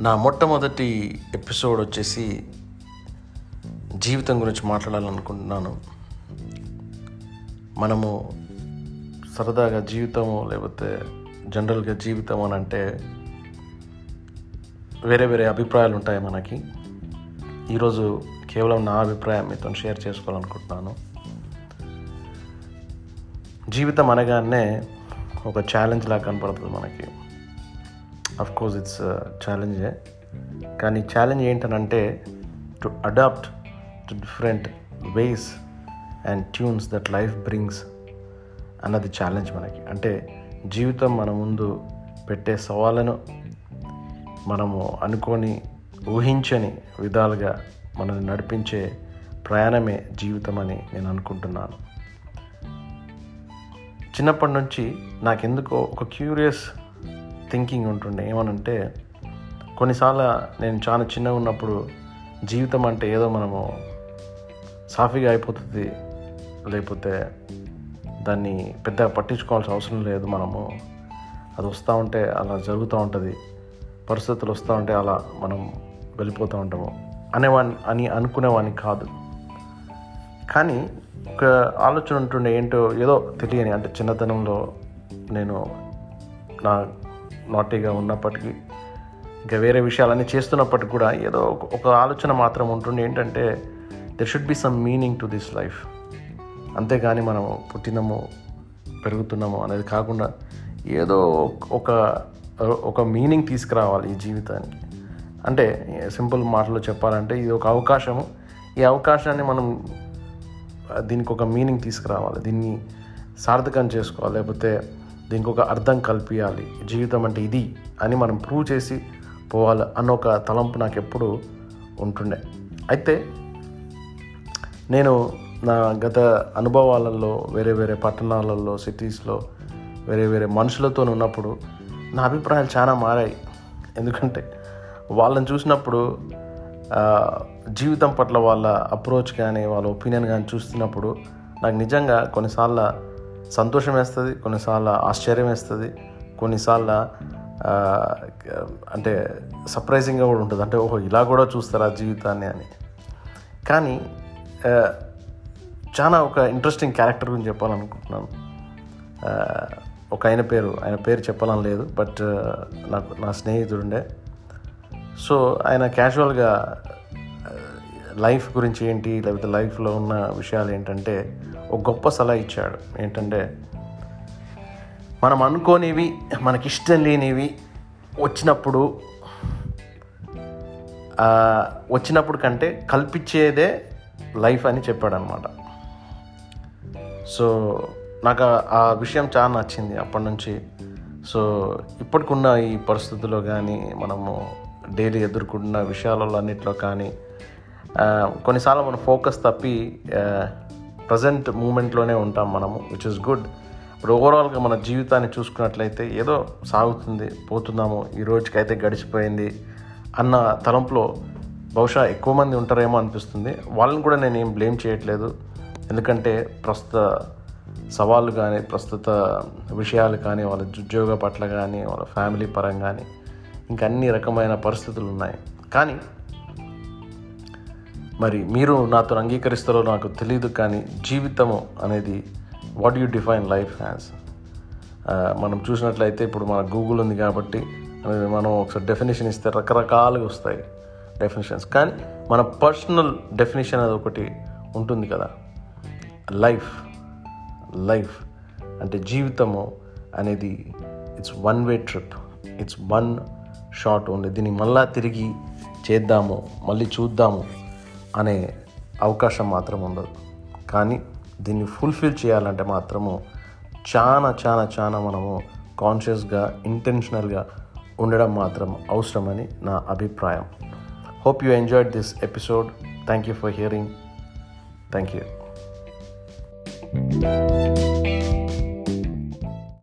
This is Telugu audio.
నా మొట్టమొదటి ఎపిసోడ్ వచ్చేసి జీవితం గురించి మాట్లాడాలనుకుంటున్నాను. మనము సరదాగా జీవితము లేకపోతే జనరల్గా జీవితం అని అంటే వేరే వేరే అభిప్రాయాలు ఉంటాయి మనకి. ఈరోజు కేవలం నా అభిప్రాయం మీతో షేర్ చేసుకోవాలనుకుంటున్నాను. జీవితం అనగానే ఒక ఛాలెంజ్ లాగా కనపడుతుంది మనకి. అఫ్ కోర్స్ ఇట్స్ ఛాలెంజే కానీ ఛాలెంజ్ ఏంటనంటే to adapt to different ways and tunes that life brings అన్నది ఛాలెంజ్ మనకి. అంటే జీవితం మన ముందు పెట్టే సవాళ్ళను మనము అనుకొని ఊహించని విధాలుగా మనల్ని నడిపించే ప్రయాణమే జీవితం అని నేను అనుకుంటున్నాను. చిన్నప్పటి నుంచి నాకెందుకో ఒక క్యూరియస్ థింకింగ్ ఉంటుండే. ఏమనంటే కొన్నిసార్లు నేను చాలా చిన్నగా ఉన్నప్పుడు జీవితం అంటే ఏదో మనము సాఫీగా అయిపోతుంది. లేకపోతే దాన్ని పెద్దగా పట్టించుకోవాల్సిన అవసరం లేదు మనము. అది వస్తూ ఉంటే అలా జరుగుతూ ఉంటుంది. పరిస్థితులు వస్తూ ఉంటే అలా మనం వెళ్ళిపోతూ ఉంటాము. అనేవాని అని అనుకునేవాడిని కాదు. కానీ ఒక ఆలోచన ఉంటుండే ఏంటో ఏదో తెలియని అంటే చిన్నతనంలో నేను నా నాటీగా ఉన్నప్పటికీ ఇంకా వేరే విషయాలన్నీ చేస్తున్నప్పటికి కూడా ఏదో ఒక- ఒక ఆలోచన మాత్రం ఉంటుంది ఏంటంటే there should be some meaning to this life అంతేగాని మనం పుట్టినము పెరుగుతున్నాము అనేది కాకుండా ఏదో ఒక ఒక మీనింగ్ తీసుకురావాలి ఈ జీవితానికి. అంటే సింపుల్ మాటలో చెప్పాలంటే ఇది ఒక అవకాశము. ఈ అవకాశాన్ని మనం దీనికి ఒక మీనింగ్ తీసుకురావాలి. దీన్ని సార్థకం చేసుకోవాలి. లేకపోతే దీనికి ఒక అర్థం కల్పించాలి జీవితం అంటే ఇది అని మనం ప్రూవ్ చేసి పోవాలి అన్న ఒక తలంపు నాకు ఎప్పుడు ఉంటుండే. అయితే నేను నా గత అనుభవాలలో వేరే వేరే పట్టణాలలో సిటీస్లో వేరే వేరే మనుషులతో ఉన్నప్పుడు నా అభిప్రాయాలు చాలా మారాయి. ఎందుకంటే వాళ్ళని చూసినప్పుడు జీవితం పట్ల వాళ్ళ అప్రోచ్ కానీ వాళ్ళ ఒపీనియన్ కానీ చూస్తున్నప్పుడు నాకు నిజంగా కొన్నిసార్లు సంతోషం వేస్తుంది కొన్నిసార్లు ఆశ్చర్యం వేస్తుంది కొన్నిసార్లు అంటే సర్ప్రైజింగ్గా కూడా ఉంటుంది. అంటే ఓహో ఇలా కూడా చూస్తారా జీవితాన్ని అని. కానీ చాలా ఒక ఇంట్రెస్టింగ్ క్యారెక్టర్ గురించి చెప్పాలనుకుంటున్నాను. ఒక ఆయన పేరు ఆయన పేరు చెప్పాలని లేదు బట్ నాకు నా స్నేహితుడుండే సో ఆయన క్యాజువల్గా లైఫ్ గురించి ఏంటి లేకపోతే లైఫ్లో ఉన్న విషయాలు ఏంటంటే ఒక గొప్ప సలహా ఇచ్చాడు. ఏంటంటే మనం అనుకోనివి మనకిష్టం లేనివి వచ్చినప్పుడు వచ్చినప్పుడు కంటే కల్పించేదే లైఫ్ అని చెప్పాడు అనమాట సో నాకు ఆ- విషయం చాలా నచ్చింది అప్పటి నుంచి. సో ఇప్పటికున్న ఈ పరిస్థితుల్లో కానీ మనము డైలీ ఎదుర్కొంటున్న విషయాలలో అన్నిట్లో కానీ కొన్నిసార్లు మనం ఫోకస్ తప్పి ప్రజెంట్ మూమెంట్లోనే ఉంటాం మనము విచ్ ఇస్ గుడ్ ఇప్పుడు ఓవరాల్గా మన జీవితాన్ని చూసుకున్నట్లయితే ఏదో సాగుతుంది పోతున్నాము ఈ రోజుకైతే గడిచిపోయింది అన్న తలంపులో బహుశా ఎక్కువ మంది ఉంటారేమో అనిపిస్తుంది. వాళ్ళని కూడా నేను ఏం బ్లేమ్ చేయట్లేదు. ఎందుకంటే ప్రస్తుత సవాళ్ళు కానీ ప్రస్తుత విషయాలు కానీ వాళ్ళ ఉద్యోగ పట్ల కానీ వాళ్ళ ఫ్యామిలీ పరంగా కానీ ఇంకా అన్ని రకమైన పరిస్థితులు ఉన్నాయి. కానీ మరి మీరు నాతో అంగీకరిస్తారో నాకు తెలియదు కానీ జీవితము అనేది what you define life has మనం చూసినట్లయితే ఇప్పుడు మన గూగుల్ ఉంది కాబట్టి మనం ఒకసారి డెఫినేషన్ ఇస్తే రకరకాలుగా వస్తాయి డెఫినేషన్స్ కానీ మన పర్సనల్ డెఫినేషన్ అది ఒకటి ఉంటుంది కదా. లైఫ్ లైఫ్ అంటే జీవితము అనేది it's one way trip it's one short only దీన్ని మళ్ళా తిరిగి చేద్దాము మళ్ళీ చూద్దాము. అనే అవకాశం మాత్రం ఉండదు. కానీ దీన్ని ఫుల్ఫిల్ చేయాలంటే మాత్రము చాలా చాలా చాలా మనము కాన్షియస్గా ఇంటెన్షనల్గా ఉండడం మాత్రం అవసరమని నా అభిప్రాయం. Hope you enjoyed this episode thank you for hearing thank you